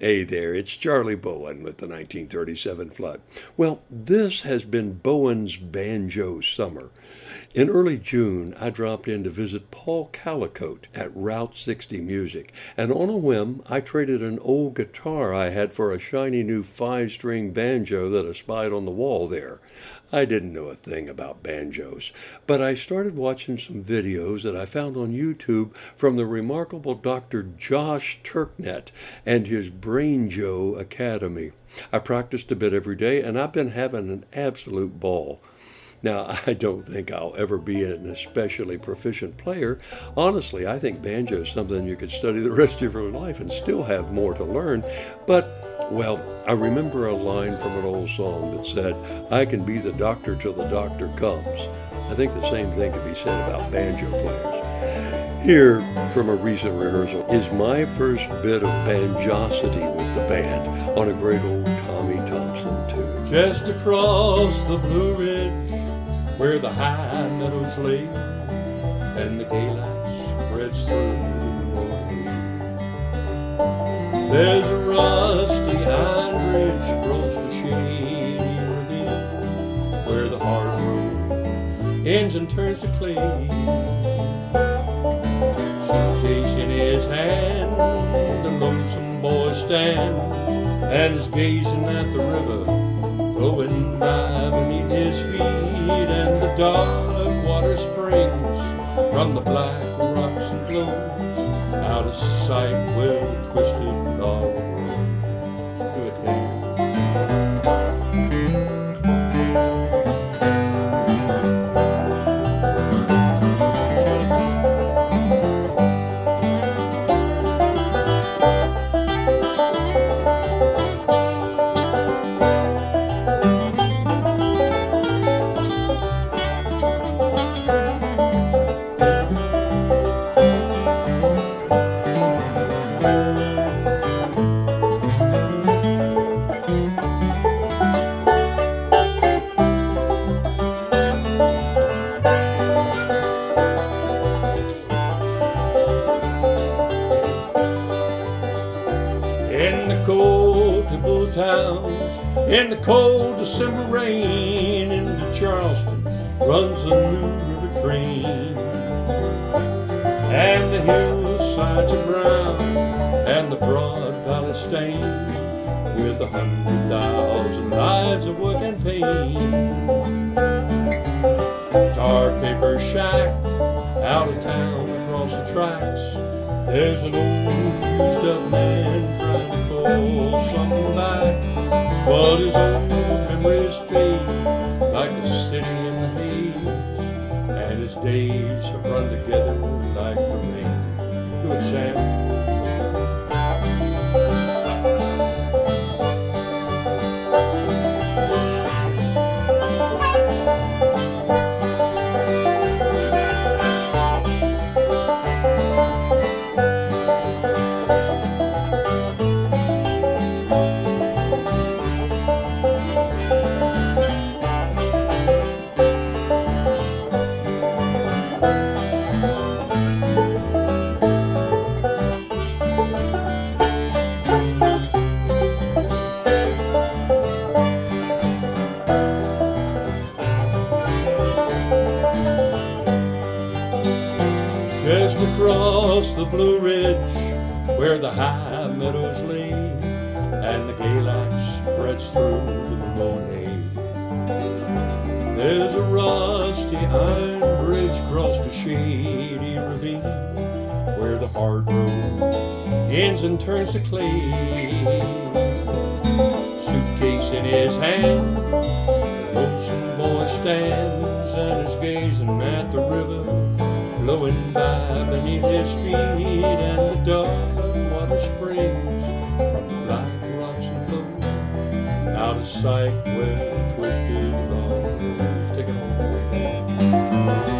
Hey there, it's Charlie Bowen with the 1937 flood. Well, this has been Bowen's Banjo Summer. In early June, I dropped in to visit Paul Callicote at Route 60 Music, and on a whim, I traded an old guitar I had for a shiny new five string banjo that I spied on the wall there. I didn't know a thing about banjos, but I started watching some videos that I found on YouTube from the remarkable Dr. Josh Turknett and his Brainjo Academy. I practiced a bit every day, and I've been having an absolute ball. Now, I don't think I'll ever be an especially proficient player. Honestly, I think banjo is something you could study the rest of your life and still have more to learn. But well, I remember a line from an old song that said, I can be the doctor till the doctor comes. I think the same thing could be said about banjo players. Here, from a recent rehearsal, is my first bit of banjocity with the band on a great old Tommy Thompson tune. Just across the Blue Ridge, where the high meadows lay, and the daylight spreads through the there's a rusty iron bridge across the shady ravine where the hard road ends and turns to clay. In his hand, the lonesome boy stands and is gazing at the river flowing by beneath his feet. And the dark water springs from the black rocks and flows out of sight the twisted In the cold December rain, into Charleston runs the new river train. And the hillsides are brown, and the broad valley stained with a hundred thousand lives of work and pain. Tar paper shack out of town across the tracks. There's an old used up man But his old memories fade like the city in the haze, and his days have run together like the rain. Do it, Sam. The Blue Ridge where the high meadows lay and the Galax spreads through the hay. There's a rusty iron bridge across a shady ravine where the hard road ends and turns to clay. Suitcase in his hand, the boy stands and is gazing at the river flowing by beneath his feet, and the dark water springs from the black rocks and flows out of sight where the twisted road goes. Take it home.